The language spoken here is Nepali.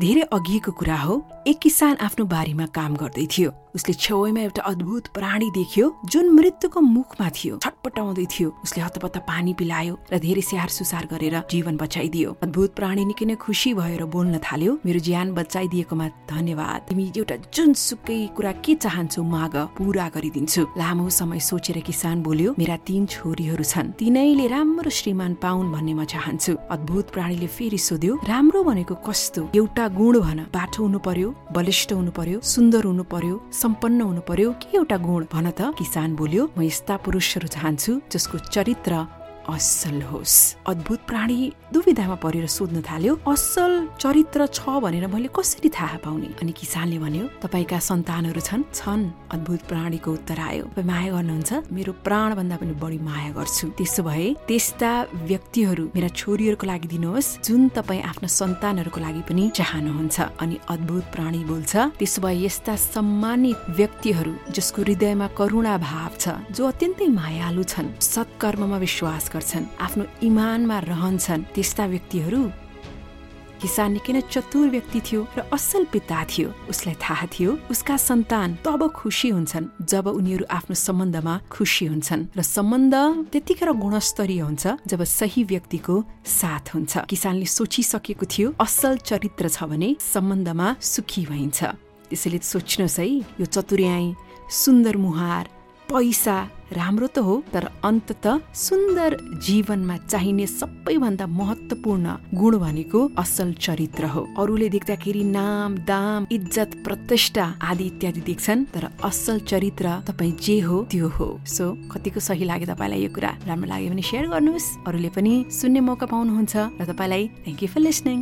धेरै अघिको कुरा हो। एक किसान आफ्नो बारीमा काम गर्दै थियो। उसले छेउमा एउटा अद्भुत प्राणी देख्यो जुन मृत्युको मुखमा थियो। छटपटाउँदै थियो। उसले हतपत्त पानी पिलायो र धेरै स्याहार सुसार गरेर जीवन बचाइदियो। अद्भुत प्राणी निकै नै खुसी भएर बोल्न थाल्यो मेरो ज्यान बचाइदिएकोमा धन्यवाद। तिमी एउटा जुनसुकै कुरा के चाहन्छौ माग पुरा गरिदिन्छु। लामो समय सोचेर किसान बोल्यो मेरा तीन छोरीहरू छन्। तिनैले राम्रो श्रीमान पाउन् भन्ने म चाहन्छु। अद्भुत प्राणीले फेरि सोध्यो राम्रो भनेको कस्तो? एउटा गुण भन। बाठो हुनु पर्यो। बलिष्ठ हुनु पर्यो सुन्दर हुनु पर्यो सम्पन्न हुनु पर्यो के एउटा गुण भन त? किसान बोल्यो म यस्ता पुरुषहरू चाहन्छु जसको चरित्र असल होस्। अद्भुत प्राणी दुविधामा परेर सोध्न थाल्यो असल चरित्र छ भनेर मैले कसरी थाहा पाउने? अनि किसानले भन्यो तपाईँका सन्तानहरू छन् छन् अद्भुत प्राणीको उत्तर आयो तपाईँ माया गर्नुहुन्छ? मेरो प्राण भन्दा पनि बढी माया गर्छु। त्यसो भए त्यस्ता व्यक्तिहरू मेरा छोरीहरूको लागि दिनुहोस् जुन तपाईँ आफ्ना सन्तानहरूको लागि पनि चाहनुहुन्छ। अनि अद्भुत प्राणी बोल्छ त्यसो भए यस्ता सम्मानित व्यक्तिहरू जसको हृदयमा करुणा भाव छ जो अत्यन्तै मायालु छन् सत्कर्ममा विश्वास गर्छन् आफ्नो इमानमा रहन्छन्। त्यस्ता व्यक्तिहरू किसान निकै नै चतुर व्यक्ति थियो र असल पिता थियो। उसलाई थाहा थियो उसका सन्तान तब खुसी हुन्छन् जब उनीहरू आफ्नो सम्बन्धमा खुसी हुन्छन् र सम्बन्ध त्यतिखेर गुणस्तरीय हुन्छ जब सही व्यक्तिको साथ हुन्छ। किसानले सोचिसकेको थियो असल चरित्र छ भने सम्बन्धमा सुखी भइन्छ। त्यसैले सोच्नुहोस् है यो चतुर्याई सुन्दर मुहार पैसा राम्रो त हो तर अन्तत सुन्दर जीवनमा चाहिने सबैभन्दा महत्वपूर्ण गुण भनेको असल चरित्र हो। अरूले देख्दाखेरि नाम दाम इज्जत प्रतिष्ठा आदि इत्यादि देख्छन् तर असल चरित्र तपाईँ जे हो त्यो हो। सो कतिको सही लाग्यो तपाईँलाई यो कुरा? राम्रो लाग्यो भने सेयर गर्नुहोस्। अरूले पनि सुन्ने मौका पाउनुहुन्छ र तपाईँलाई थ्याङ्क यू फर लिसनिङ